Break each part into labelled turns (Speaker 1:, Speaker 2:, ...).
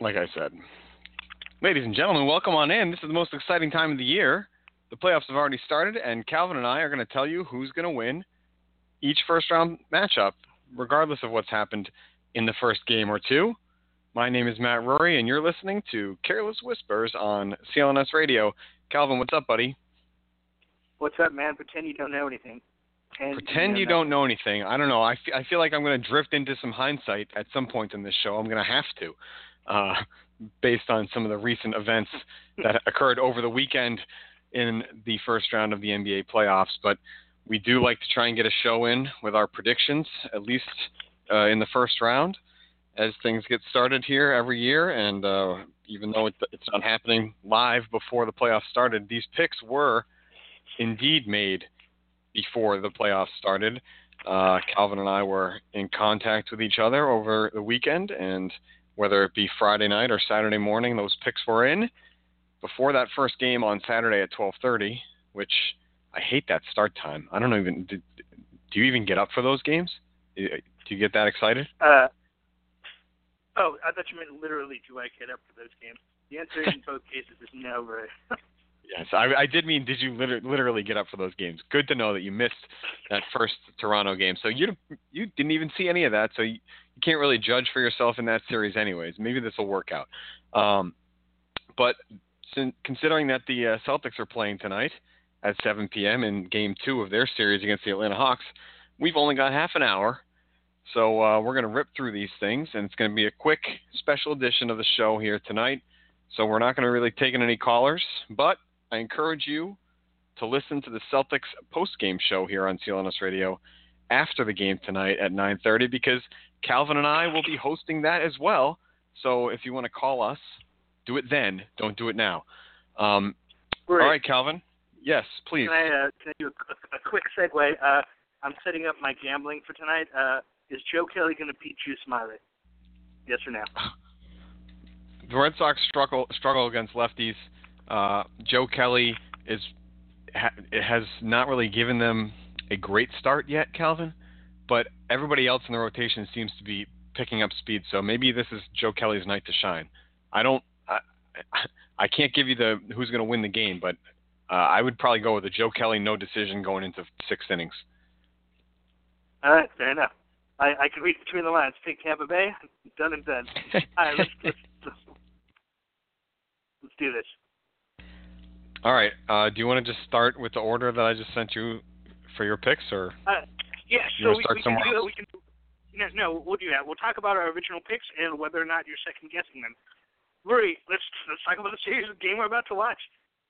Speaker 1: like I said. Ladies and gentlemen, welcome on in. This is the most exciting time of the year. The playoffs have already started, and Calvin and I are going to tell you who's going to win each first round matchup, regardless of what's happened in the first game or two. My name is Matt Rury, and you're listening to Careless Whispers on CLNS Radio. Calvin, what's up, buddy?
Speaker 2: What's up, man? Pretend you don't know anything. Pretend,
Speaker 1: Pretend you, don't know anything. I don't know. I, f- I feel like I'm going to drift into some hindsight at some point in this show. I'm going to have to, uh, based on some of the recent events that occurred over the weekend in the first round of the NBA playoffs. But we do like to try and get a show in with our predictions, at least uh, in the first round, as things get started here every year. And uh, even though it, it's not happening live before the playoffs started, these picks were indeed made before the playoffs started. Uh, Calvin and I were in contact with each other over the weekend, and whether it be Friday night or Saturday morning, those picks were in before that first game on Saturday at 12:30, which I hate that start time. I don't know even. Do, do you even get up for those games? Do you get that excited?
Speaker 2: Uh, oh, I thought you meant literally. Do I get up for those games? The answer in both cases is no, Right?
Speaker 1: Yes, I, I did mean did you liter- literally get up for those games? Good to know that you missed that first Toronto game. So you you didn't even see any of that, so you, you can't really judge for yourself in that series, anyways. Maybe this will work out. Um, but considering that the uh, Celtics are playing tonight at 7 p.m. in Game Two of their series against the Atlanta Hawks, we've only got half an hour, so uh, we're going to rip through these things, and it's going to be a quick special edition of the show here tonight. So we're not going to really take in any callers, but I encourage you to listen to the Celtics post-game show here on CLNS Radio after the game tonight at 9:30 because Calvin and I will be hosting that as well. So if you want to call us, do it then. Don't do it now. Um, all right, Calvin. Yes, please.
Speaker 2: Can I, uh, can I do a, a quick segue? Uh, I'm setting up my gambling for tonight. Uh, is Joe Kelly going to beat Drew Smyly? Yes or no?
Speaker 1: The Red Sox struggle struggle against lefties. Uh, Joe Kelly is ha, has not really given them a great start yet, Calvin. But everybody else in the rotation seems to be picking up speed. So maybe this is Joe Kelly's night to shine. I don't. I, I can't give you the who's going to win the game, but uh, I would probably go with a Joe Kelly no decision going into six innings.
Speaker 2: All right, fair enough. I, I can read between the lines. Pick Tampa Bay, done and done. All right, let's, let's, let's, let's do this.
Speaker 1: All right. Uh, do you want to just start with the order that I just sent you for your picks, or
Speaker 2: Uh, yeah, so we,
Speaker 1: start
Speaker 2: we can do
Speaker 1: else?
Speaker 2: we can no, no, we'll do that. We'll talk about our original picks and whether or not you're second guessing them. Rury, let's let's talk about the series the game we're about to watch.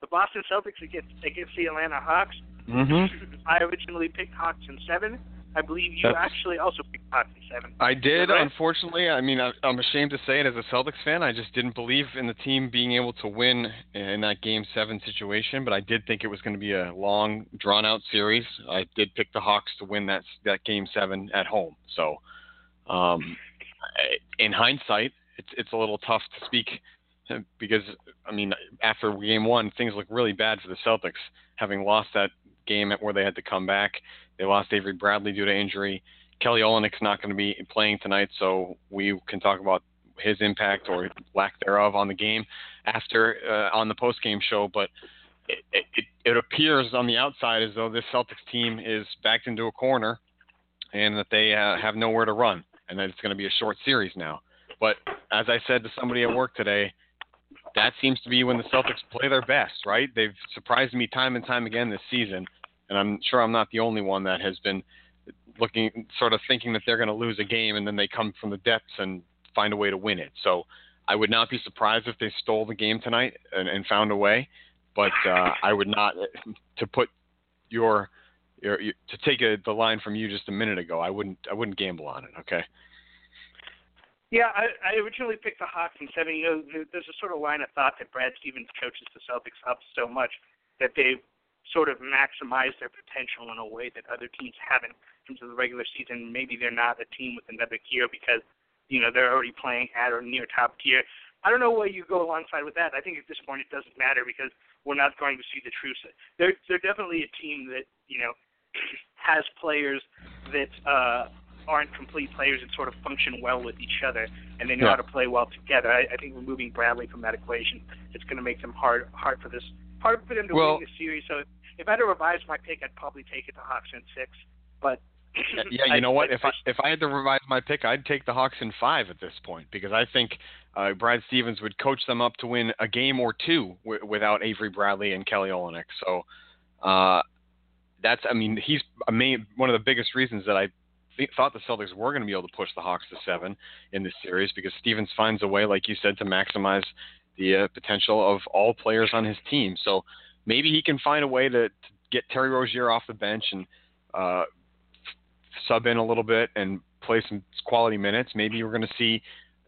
Speaker 2: The Boston Celtics against against the Atlanta Hawks.
Speaker 1: mm-hmm.
Speaker 2: I originally picked Hawks in seven. I believe you
Speaker 1: That's-
Speaker 2: actually also picked Hawks seven.
Speaker 1: I did.
Speaker 2: Right.
Speaker 1: Unfortunately, I mean, I, I'm ashamed to say it as a Celtics fan. I just didn't believe in the team being able to win in that Game Seven situation. But I did think it was going to be a long, drawn-out series. I did pick the Hawks to win that that Game Seven at home. So, um, in hindsight, it's it's a little tough to speak because I mean, after Game One, things look really bad for the Celtics, having lost that game at where they had to come back. They lost Avery Bradley due to injury. Kelly Olynyk's not going to be playing tonight, so we can talk about his impact or lack thereof on the game after uh, on the post-game show. But it, it, it appears on the outside as though this Celtics team is backed into a corner and that they uh, have nowhere to run, and that it's going to be a short series now. But as I said to somebody at work today, that seems to be when the Celtics play their best, right? They've surprised me time and time again this season, and I'm sure I'm not the only one that has been looking, sort of thinking that they're going to lose a game, and then they come from the depths and find a way to win it. So I would not be surprised if they stole the game tonight and, and found a way, but uh, I would not to put your, your, your to take a, the line from you just a minute ago. I wouldn't I wouldn't gamble on it. Okay.
Speaker 2: Yeah, I, I originally picked the Hawks in seven. You know, there's a sort of line of thought that Brad Stevens coaches the Celtics up so much that they've sort of maximized their potential in a way that other teams haven't in terms of the regular season. Maybe they're not a team with another gear because, you know, they're already playing at or near top tier. I don't know where you go alongside with that. I think at this point it doesn't matter because we're not going to see the true. They're they're definitely a team that you know has players that uh, aren't complete players that sort of function well with each other and they know
Speaker 1: Yeah.
Speaker 2: how to play well together. I, I think removing Bradley from that equation it's going to make them hard hard for this hard for them to
Speaker 1: Well-
Speaker 2: win the series. So if I had to revise my pick, I'd probably take it to Hawks in six. But
Speaker 1: yeah, you know what? If I if I had to revise my pick, I'd take the Hawks in five at this point because I think uh, Brad Stevens would coach them up to win a game or two w- without Avery Bradley and Kelly Olynyk. So uh, that's I mean he's a main, one of the biggest reasons that I th- thought the Celtics were going to be able to push the Hawks to seven in this series because Stevens finds a way, like you said, to maximize the uh, potential of all players on his team. So maybe he can find a way to, to get Terry Rozier off the bench and uh, sub in a little bit and play some quality minutes. Maybe we're going to see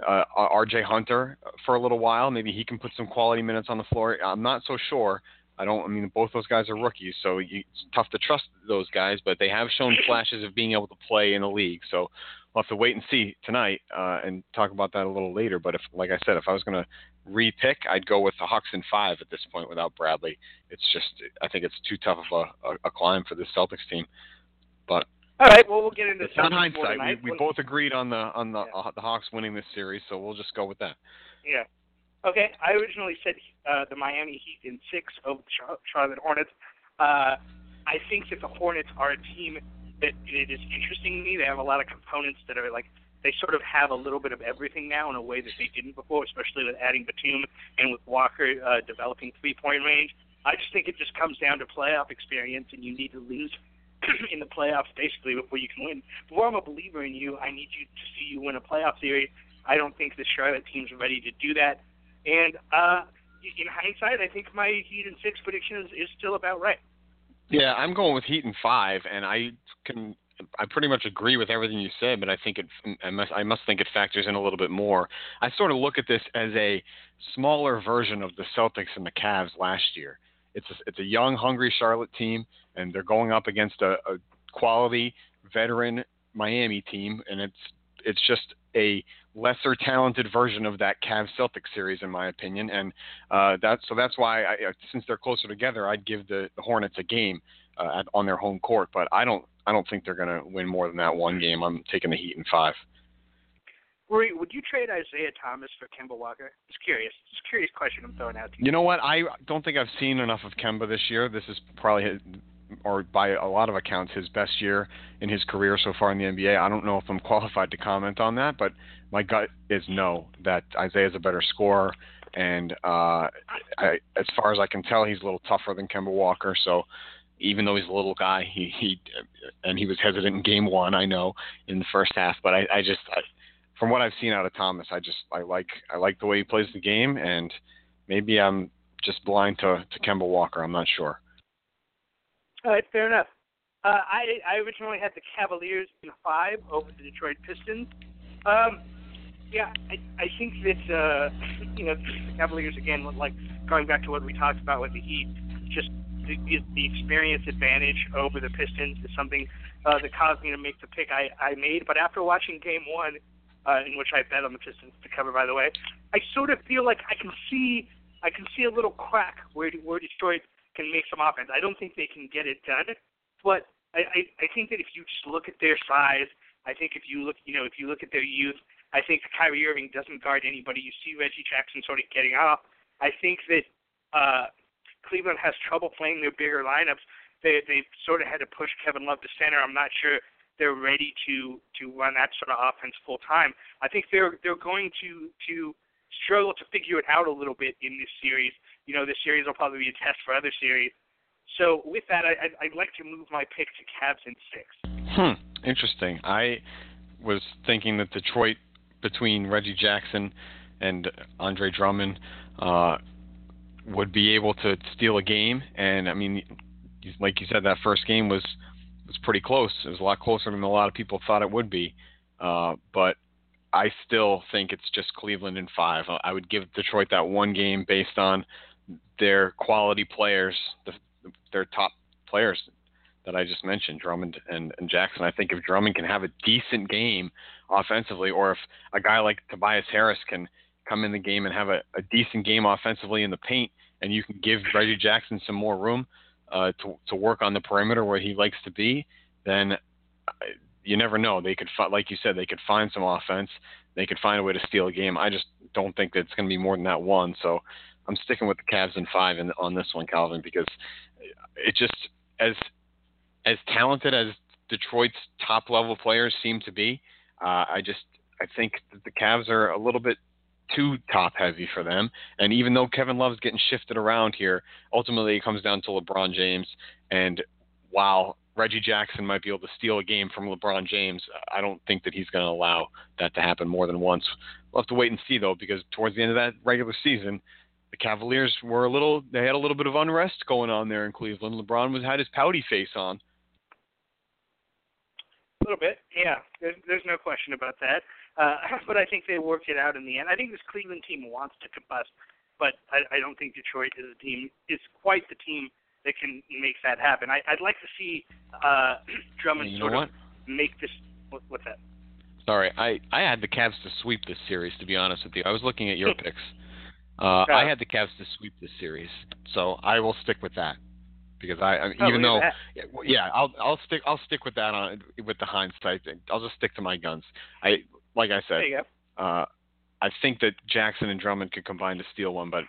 Speaker 1: uh, R.J. Hunter for a little while. Maybe he can put some quality minutes on the floor. I'm not so sure. I don't. I mean, both those guys are rookies, so you, it's tough to trust those guys. But they have shown flashes of being able to play in the league. So we'll have to wait and see tonight uh, and talk about that a little later. But if, like I said, if I was going to re-pick, I'd go with the Hawks in five at this point without Bradley. It's just, I think it's too tough of a, a, a climb for this Celtics team. But
Speaker 2: all right, well we'll get into
Speaker 1: it's not
Speaker 2: Celtics more
Speaker 1: hindsight. We, we both agreed on the on the
Speaker 2: Yeah.
Speaker 1: uh, the Hawks winning this series, so we'll just go with that.
Speaker 2: Yeah. Okay, I originally said uh, the Miami Heat in six over the Charlotte Hornets. Uh, I think that the Hornets are a team that it is interesting to me. They have a lot of components that are like they sort of have a little bit of everything now in a way that they didn't before, especially with adding Batum and with Walker uh, developing three-point range. I just think it just comes down to playoff experience, and you need to lose in the playoffs basically before you can win. Before I'm a believer in you, I need you to see you win a playoff series. I don't think the Charlotte team's ready to do that. And uh, in hindsight, I think my Heat and six prediction is, is still about right.
Speaker 1: Yeah, I'm going with Heat and five, and I can I pretty much agree with everything you said, but I think it I must I must think it factors in a little bit more. I sort of look at this as a smaller version of the Celtics and the Cavs last year. It's a, it's a young, hungry Charlotte team, and they're going up against a, a quality veteran Miami team, and it's it's just a lesser talented version of that Cavs Celtics series, in my opinion. And uh, so that's why, I, since they're closer together, I'd give the, the Hornets a game uh, on their home court. But I don't I don't think they're going to win more than that one game. I'm taking the Heat in five.
Speaker 2: Rury, would you trade Isaiah Thomas for Kemba Walker? Just curious. Just a curious question I'm throwing out to you.
Speaker 1: You know what? I don't think I've seen enough of Kemba this year. This is probably, his, or by a lot of accounts, his best year in his career so far in the NBA. I don't know if I'm qualified to comment on that, but my gut is no. That Isaiah's a better scorer, and uh, I, as far as I can tell, he's a little tougher than Kemba Walker. So even though he's a little guy, he he and he was hesitant in Game One. I know in the first half, but I, I just. I, from what I've seen out of Thomas, I just I like I like the way he plays the game, and maybe I'm just blind to to Kemba Walker. I'm not sure.
Speaker 2: All right, fair enough. Uh, I I originally had the Cavaliers in five over the Detroit Pistons. Um, yeah, I I think that uh, you know the Cavaliers again, like going back to what we talked about with the Heat, just the, the experience advantage over the Pistons is something uh, that caused me to make the pick I I made. But after watching Game One, uh, in which I bet on the Pistons to cover, by the way, I sort of feel like I can see I can see a little crack where where Detroit can make some offense. I don't think they can get it done, but I, I, I think that if you just look at their size, I think if you look, you know, if you look at their youth, I think Kyrie Irving doesn't guard anybody. You see Reggie Jackson sort of getting off. I think that uh, Cleveland has trouble playing their bigger lineups. They they sort of had to push Kevin Love to center. I'm not sure they're ready to to run that sort of offense full time. I think they're they're going to to struggle to figure it out a little bit in this series. You know, this series will probably be a test for other series. So with that, I, I'd, I'd like to move my pick to Cavs in six.
Speaker 1: Hmm. Interesting. I was thinking that Detroit, between Reggie Jackson and Andre Drummond, uh, would be able to steal a game. And I mean, like you said, that first game was was pretty close. It was a lot closer than a lot of people thought it would be. Uh, but I still think it's just Cleveland in five. I would give Detroit that one game based on their quality players, the, their top players that I just mentioned, Drummond and, and Jackson. I think if Drummond can have a decent game offensively, or if a guy like Tobias Harris can come in the game and have a, a decent game offensively in the paint, and you can give Reggie Jackson some more room uh, to to work on the perimeter where he likes to be, then you never know. They could, fi- like you said, they could find some offense. They could find a way to steal a game. I just don't think that it's going to be more than that one. So I'm sticking with the Cavs in five in, on this one, Calvin, because it just as as talented as Detroit's top level players seem to be. Uh, I just I think that the Cavs are a little bit too top heavy for them. And even though Kevin Love's getting shifted around here, ultimately it comes down to LeBron James. And while Reggie Jackson might be able to steal a game from LeBron James, I don't think that he's going to allow that to happen more than once. We'll have to wait and see though, because towards the end of that regular season, the Cavaliers were a little they had a little bit of unrest going on there in Cleveland. LeBron was had his pouty face on.
Speaker 2: A little bit, yeah. There's, there's no question about that. Uh, but I think they worked it out in the end. I think this Cleveland team wants to combust, but I, I don't think Detroit is a team is quite the team that can make that happen. I, I'd like to see uh, Drummond
Speaker 1: you
Speaker 2: sort
Speaker 1: know
Speaker 2: of make this. What, what's that?
Speaker 1: Sorry, I I had the Cavs to sweep this series. To be honest with you, I was looking at your picks. Uh, I had the Cavs to sweep this series, so I will stick with that because I, I
Speaker 2: Oh,
Speaker 1: even though yeah, yeah, I'll I'll stick I'll stick with that on with the hindsight. Thing. I'll just stick to my guns. I like I said,
Speaker 2: There you go.
Speaker 1: uh, I think that Jackson and Drummond could combine to steal one, but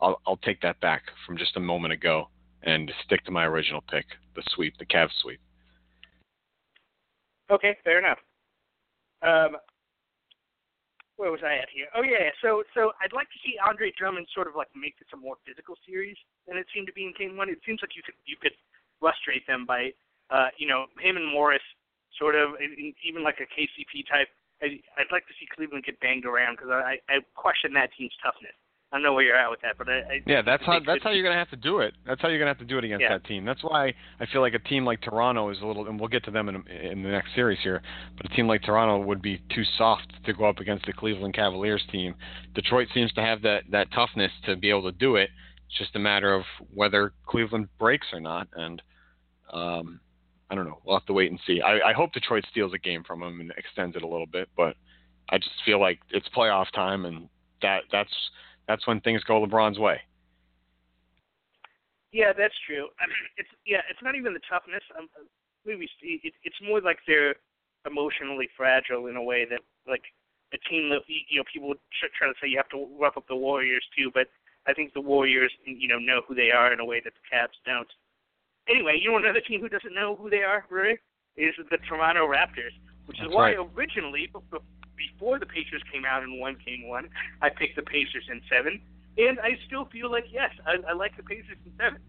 Speaker 1: I'll I'll take that back from just a moment ago and stick to my original pick, the sweep, the Cavs sweep.
Speaker 2: Okay, fair enough. Um, where was I at here? Oh yeah, so so I'd like to see Andre Drummond sort of like make this a more physical series than it seemed to be in Game One. It seems like you could you could frustrate them by uh, you know him and Morris sort of even like a KCP type. I, I'd like to see Cleveland get banged around because I I question that team's toughness. I don't know where you're at with that, but I, I
Speaker 1: Yeah, that's how that's how you're gonna have to do it. That's how you're gonna have to do it against
Speaker 2: Yeah.
Speaker 1: that team. That's why I feel like a team like Toronto is a little, and we'll get to them in in the next series here. But a team like Toronto would be too soft to go up against the Cleveland Cavaliers team. Detroit seems to have that that toughness to be able to do it. It's just a matter of whether Cleveland breaks or not, and um, I don't know. We'll have to wait and see. I, I hope Detroit steals a game from them and extends it a little bit, but I just feel like it's playoff time, and that that's that's when things go LeBron's way.
Speaker 2: Yeah, that's true. I mean, it's yeah, it's not even the toughness. Um, maybe it, it's more like they're emotionally fragile in a way that like a team that you know people tr- try to say you have to rough up the Warriors too, but I think the Warriors you know know who they are in a way that the Cavs don't. Anyway, you know another team who doesn't know who they are, really, is the Toronto Raptors, which is why
Speaker 1: right.
Speaker 2: originally before the Pacers came out and won Game One, I picked the Pacers in seven. And I still feel like yes, I, I like the Pacers in seven.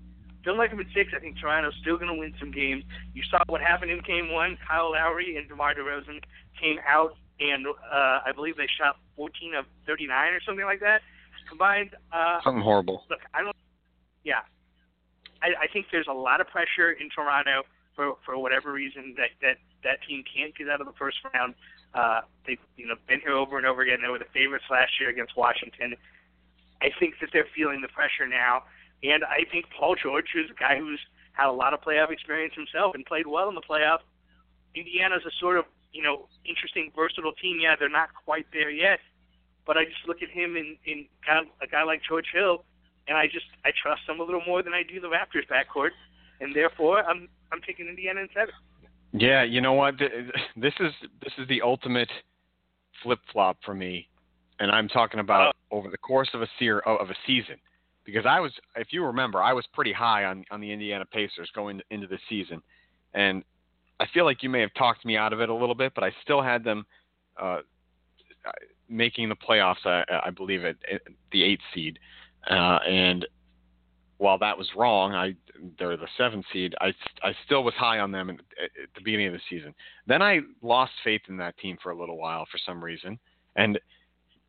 Speaker 2: Don't like them in six. I think Toronto's still going to win some games. You saw what happened in Game One. Kyle Lowry and DeMar DeRozan came out, and uh, I believe they shot 14 of 39 or something like that combined. Uh,
Speaker 1: Something horrible.
Speaker 2: look, I don't. Yeah, I, I think there's a lot of pressure in Toronto for for whatever reason that that that team can't get out of the first round. Uh, they've you know been here over and over again. They were the favorites last year against Washington. I think that they're feeling the pressure now, and I think Paul George, who's a guy who's had a lot of playoff experience himself and played well in the playoffs. Indiana's a sort of you know interesting, versatile team. Yeah, they're not quite there yet, but I just look at him in in kind of a guy like George Hill, and I just I trust them a little more than I do the Raptors backcourt, and therefore I'm I'm picking Indiana in seven.
Speaker 1: Yeah, you know what? This is this is the ultimate flip flop for me, and I'm talking about over the course of a seer of a season, because I was, if you remember, I was pretty high on on the Indiana Pacers going into the season, and I feel like you may have talked me out of it a little bit, but I still had them uh, making the playoffs. I, I believe at, at the eighth seed, uh, Uh, and while that was wrong, I they're the seventh seed. I I still was high on them at, at the beginning of the season. Then I lost faith in that team for a little while for some reason, and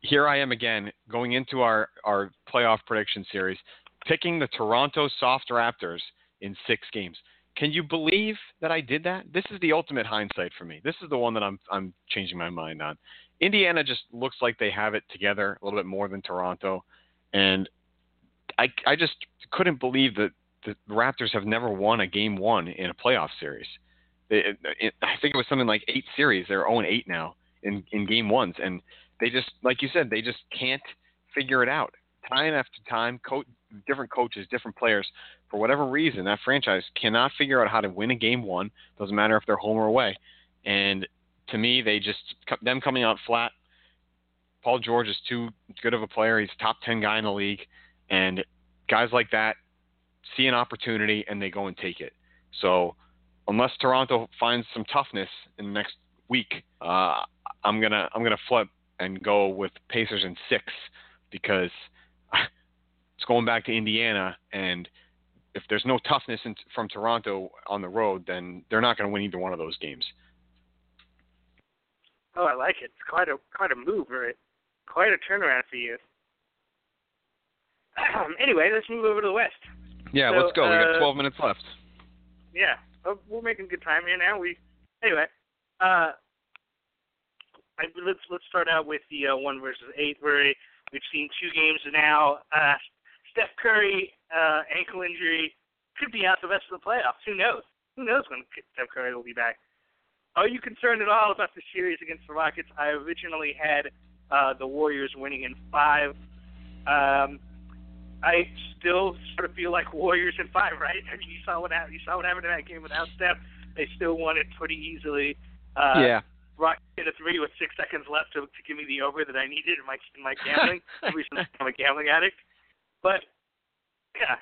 Speaker 1: here I am again going into our our playoff prediction series, picking the Toronto Soft Raptors in six games. Can you believe that I did that? This is the ultimate hindsight for me. This is the one that I'm I'm changing my mind on. Indiana just looks like they have it together a little bit more than Toronto, and I I just couldn't believe that the Raptors have never won a game one in a playoff series. They, it, I think it was something like eight series. They're 0 8 now in in game ones, and they just like you said, they just can't figure it out. Time after time, co- different coaches, different players, for whatever reason, that franchise cannot figure out how to win a game one. Doesn't matter if they're home or away. And to me, they just them coming out flat. Paul George is too good of a player. He's top ten guy in the league, and guys like that see an opportunity and they go and take it. So unless Toronto finds some toughness in the next week, uh, I'm gonna I'm gonna flip and go with Pacers in six because it's going back to Indiana and if there's no toughness in, from Toronto on the road, then they're not going to win either one of those games.
Speaker 2: Oh, I like it. It's quite a quite a move, or quite a turnaround for you. anyway, let's move over to the West.
Speaker 1: Yeah,
Speaker 2: so,
Speaker 1: let's go.
Speaker 2: Uh,
Speaker 1: we got 12 minutes left.
Speaker 2: Yeah, oh, we're making good time here now. We anyway. Uh, I, let's let's start out with the uh, one versus eight, where we've seen two games now. Uh, Steph Curry uh, ankle injury could be out the rest of the playoffs. Who knows? Who knows when Steph Curry will be back? Are you concerned at all about the series against the Rockets? I originally had uh, the Warriors winning in five. Um, I still sort of feel like Warriors in five, right? I mean, you saw what happened. You saw what happened in that game without Steph. They still won it pretty easily. Uh,
Speaker 1: yeah.
Speaker 2: Rock hit a three with six seconds left to, to give me the over that I needed in my in my gambling. I'm a gambling addict. But yeah,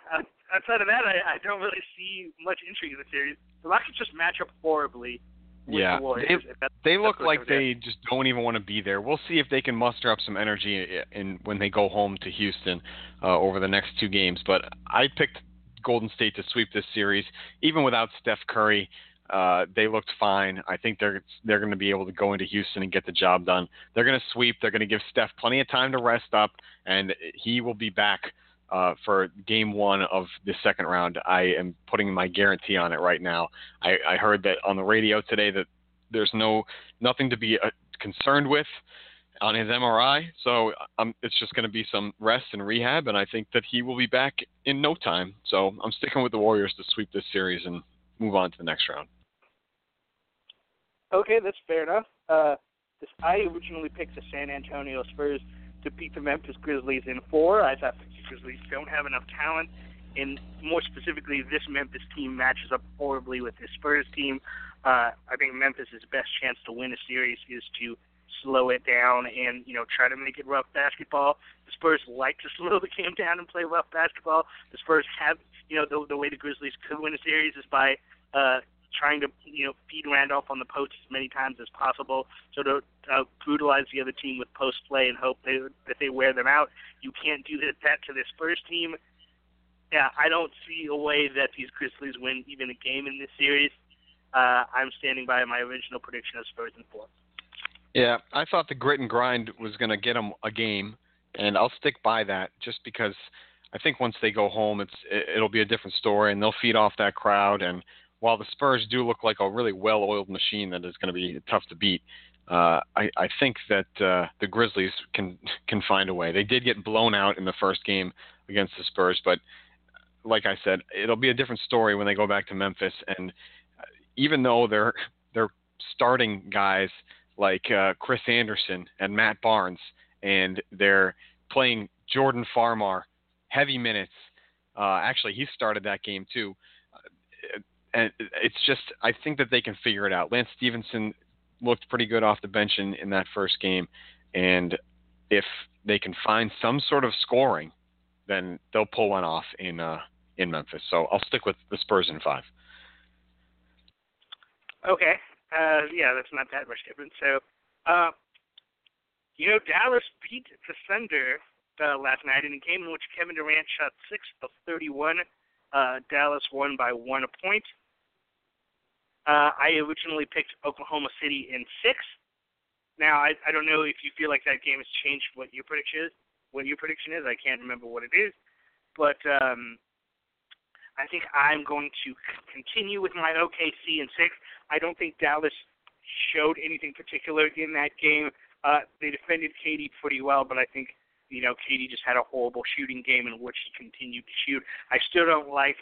Speaker 2: outside of that, I, I don't really see much intrigue in the series. The Rockets just match up horribly
Speaker 1: yeah,
Speaker 2: the
Speaker 1: they, they look like they just don't even want to be there. We'll see if they can muster up some energy in when they go home to Houston uh, over the next two games. But I picked Golden State to sweep this series, even without Steph Curry. Uh, they looked fine. I think they're they're going to be able to go into Houston and get the job done. They're going to sweep. They're going to give Steph plenty of time to rest up, and he will be back uh, for game one of the second round. I am putting my guarantee on it right now. I, I heard that on the radio today that there's no nothing to be uh, concerned with on his MRI, so um, it's just going to be some rest and rehab, and I think that he will be back in no time. So I'm sticking with the Warriors to sweep this series and move on to the next round.
Speaker 2: Okay, that's fair enough. Uh, this, I originally picked the San Antonio Spurs to beat the Memphis Grizzlies in four. I thought the Grizzlies don't have enough talent, and more specifically, this Memphis team matches up horribly with this Spurs team. Uh, I think Memphis' best chance to win a series is to slow it down and you know try to make it rough basketball. The Spurs like to slow the game down and play rough basketball. The Spurs have you know the the way the Grizzlies could win a series is by uh, trying to you know feed Randolph on the post as many times as possible, so to uh, brutalize the other team with post play and hope they, that they wear them out. You can't do that, to this Spurs team. Yeah, I don't see a way that these Grizzlies win even a game in this series. Uh, I'm standing by my original prediction of Spurs in four.
Speaker 1: Yeah, I thought the grit and grind was going to get them a game, and I'll stick by that just because I think once they go home, it's it, it'll be a different story, and they'll feed off that crowd, and while the Spurs do look like a really well-oiled machine that is going to be tough to beat, uh, I, I think that uh, the Grizzlies can can find a way. They did get blown out in the first game against the Spurs, but like I said, it'll be a different story when they go back to Memphis. And even though they're they're starting guys like uh, Chris Andersen and Matt Barnes, and they're playing Jordan Farmar heavy minutes. Uh, actually, he started that game too and it's just I think that they can figure it out. Lance Stephenson looked pretty good off the bench in, in that first game, and if they can find some sort of scoring, then they'll pull one off in uh, in Memphis. So I'll stick with the Spurs in five.
Speaker 2: Okay, uh, yeah, that's not that much different. So, uh, you know, Dallas beat the Thunder uh, last night in a game in which Kevin Durant shot six of 31. Uh, Dallas won by one point. Uh, I originally picked Oklahoma City in six. Now I I don't know if you feel like that game has changed what your prediction is. What your prediction is, I can't remember what it is, but um, I think I'm going to continue with my OKC in six. I don't think Dallas showed anything particular in that game. Uh, they defended KD pretty well, but I think you know KD just had a horrible shooting game in which he continued to shoot. I still don't like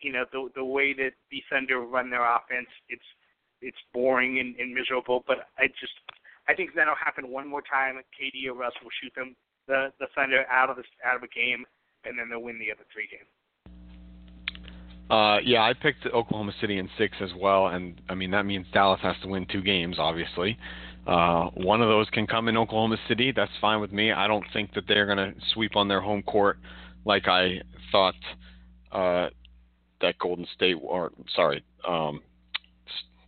Speaker 2: you know the the way that the Thunder run their offense. It's it's boring and, and miserable. But I just I think that'll happen one more time. KD or Russ will shoot them the the Thunder out of the out of a game, and then they'll win the other three games.
Speaker 1: Uh, yeah, I picked Oklahoma City in six as well, and I mean that means Dallas has to win two games, obviously. Uh, one of those can come in Oklahoma City. That's fine with me. I don't think that they're going to sweep on their home court like I thought uh, that Golden State or sorry, um,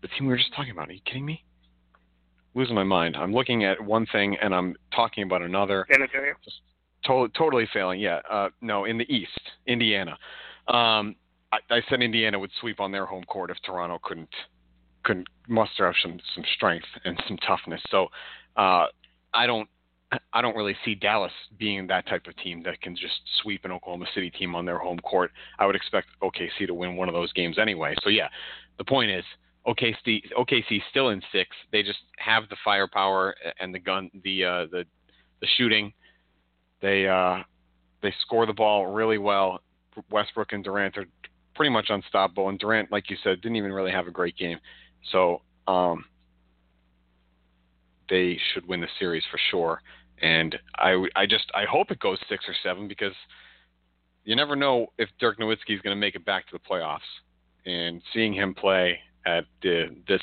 Speaker 1: the team we were just talking about. Are you kidding me? Losing my mind. I'm looking at one thing and I'm talking about another.
Speaker 2: San Antonio.
Speaker 1: Just to- totally failing. Yeah. Uh, no, in the East, Indiana. Um, I, I said Indiana would sweep on their home court if Toronto couldn't couldn't muster up some some strength and some toughness. So uh, I don't I don't really see Dallas being that type of team that can just sweep an Oklahoma City team on their home court. I would expect OKC to win one of those games anyway. So yeah, the point is OKC OKC still in six. They just have the firepower and the gun, the uh, the the shooting. They uh, they score the ball really well. Westbrook and Durant are pretty much unstoppable, and Durant, like you said, didn't even really have a great game. So um, they should win the series for sure. And I, I just I hope it goes six or seven because you never know if Dirk Nowitzki is going to make it back to the playoffs. And seeing him play at the, this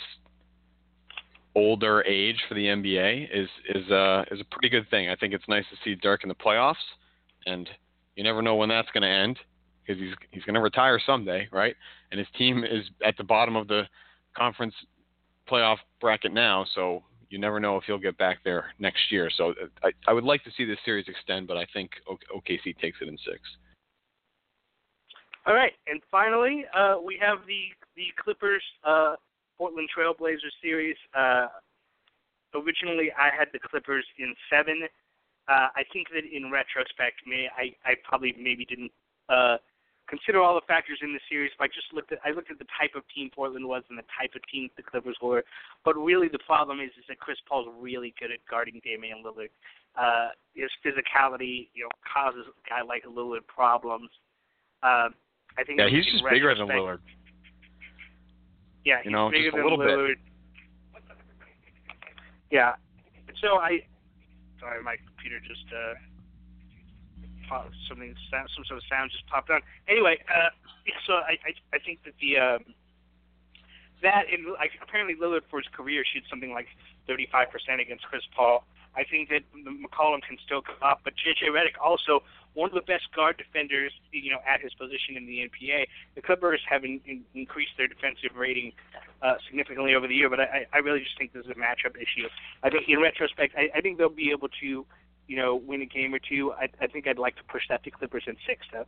Speaker 1: older age for the NBA is is uh, is a pretty good thing. I think it's nice to see Dirk in the playoffs, and you never know when that's going to end because he's he's going to retire someday, right? And his team is at the bottom of the conference playoff bracket now, so you never know if he'll get back there next year. So I, I would like to see this series extend, but I think OKC takes it in six.
Speaker 2: All right, and finally, uh, we have the the Clippers uh, Portland Trailblazers series. Uh, originally, I had the Clippers in seven. Uh, I think that in retrospect, may I, I probably maybe didn't uh, consider all the factors in the series. If I just looked at, I looked at the type of team Portland was and the type of team the Clippers were. But really, the problem is, is that Chris Paul's really good at guarding Damian Lillard. Uh, his physicality, you know, causes a guy like Lillard problems. Uh, I think.
Speaker 1: Yeah, he's just bigger than Lillard.
Speaker 2: Yeah, he's
Speaker 1: you know,
Speaker 2: bigger
Speaker 1: just a
Speaker 2: than
Speaker 1: little
Speaker 2: Lillard.
Speaker 1: bit.
Speaker 2: Yeah. So I, sorry, my computer just uh, something some sort of sound just popped on. Anyway, uh, so I, I I think that the um, that and like apparently Lillard for his career shoots something like 35% against Chris Paul. I think that McCollum can still come up, but JJ Redick also one of the best guard defenders, you know, at his position in the NBA. The Clippers have in, in, increased their defensive rating uh, significantly over the year, but I, I really just think this is a matchup issue. I think in retrospect, I, I think they'll be able to you know, win a game or two. I, I think I'd like to push that to Clippers in six, though.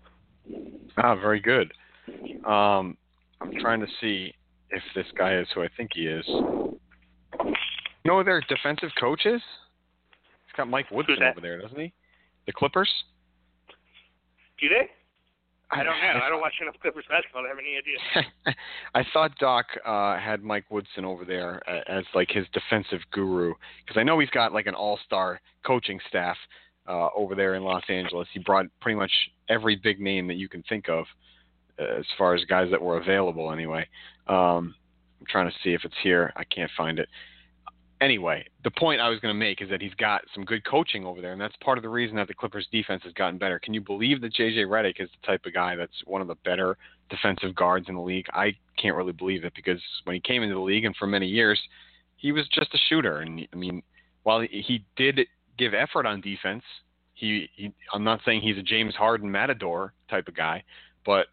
Speaker 1: Ah, very good. Um, I'm trying to see if this guy is who I think he is. No, they're defensive coaches? He's got Mike Woodson over there, doesn't he? The Clippers?
Speaker 2: Do they? I don't know. I don't watch enough Clippers basketball to have any idea.
Speaker 1: I thought Doc uh, had Mike Woodson over there uh, as like his defensive guru because I know he's got like an all-star coaching staff uh, over there in Los Angeles. He brought pretty much every big name that you can think of uh, as far as guys that were available. Anyway, um, I'm trying to see if it's here. I can't find it anyway, the point I was going to make is that he's got some good coaching over there, and that's part of the reason that the Clippers' defense has gotten better. Can you believe that JJ Redick is the type of guy that's one of the better defensive guards in the league? I can't really believe it because when he came into the league and for many years, he was just a shooter. And I mean, while he did give effort on defense, he, he I'm not saying he's a James Harden matador type of guy, but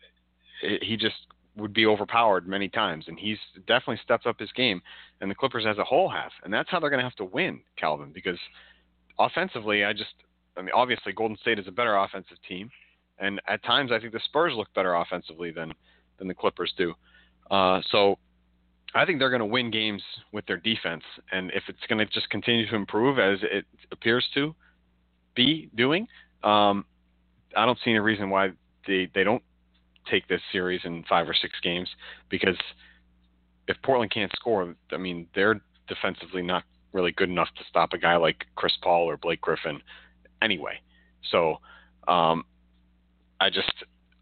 Speaker 1: he just would be overpowered many times, and he's definitely stepped up his game. And the Clippers as a whole have, and that's how they're going to have to win, Calvin. Because offensively, I just, I mean, obviously Golden State is a better offensive team, and at times I think the Spurs look better offensively than than the Clippers do. Uh, so I think they're going to win games with their defense, and if it's going to just continue to improve as it appears to be doing, um, I don't see any reason why they they don't take this series in five or six games because if Portland can't score, I mean, they're defensively not really good enough to stop a guy like Chris Paul or Blake Griffin anyway. So um, I just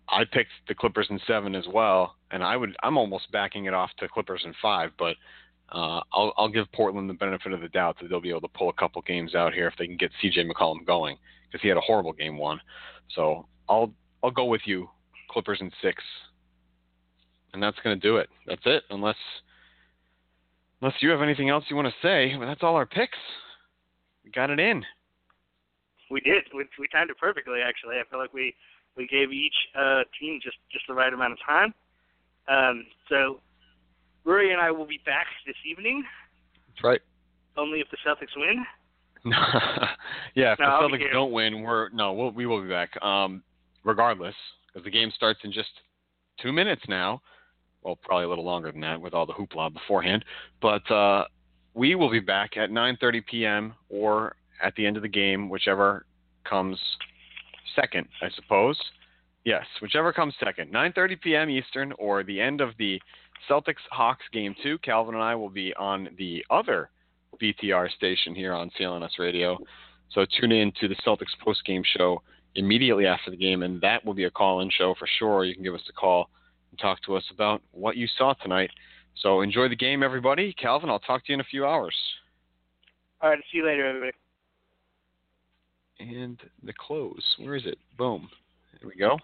Speaker 1: I picked the Clippers in seven as well, and I would I'm almost backing it off to Clippers in five, but uh, I'll I'll give Portland the benefit of the doubt that they'll be able to pull a couple games out here if they can get C.J. McCollum going because he had a horrible game one. So I'll I'll go with you Clippers in six. and that's going to do it. That's it. Unless unless you have anything else you want to say, well, that's all our picks. We got it in.
Speaker 2: We did. We, we timed it perfectly. Actually, I feel like we we gave each uh, team just just the right amount of time. Um, so Rury and I will be back this evening.
Speaker 1: That's right.
Speaker 2: Only if the Celtics win.
Speaker 1: yeah, if
Speaker 2: no,
Speaker 1: the Celtics don't win, we're no, we'll, we will be back. Um, regardless, because the game starts in just two minutes now. Well, probably a little longer than that with all the hoopla beforehand. But uh, we will be back at 9:30 p.m. or at the end of the game, whichever comes second, I suppose. Yes, whichever comes second. 9:30 p.m. Eastern or the end of the Celtics Hawks game 2. Calvin and I will be on the other BTR station here on CLNS Radio. So tune in to the Celtics post game show immediately after the game, and that will be a call in show for sure. You can give us a call and talk to us about what you saw tonight. So enjoy the game, everybody. Calvin, I'll talk to you in a few hours.
Speaker 2: All right, see you later, everybody.
Speaker 1: And the close. Where is it? Boom. There we go.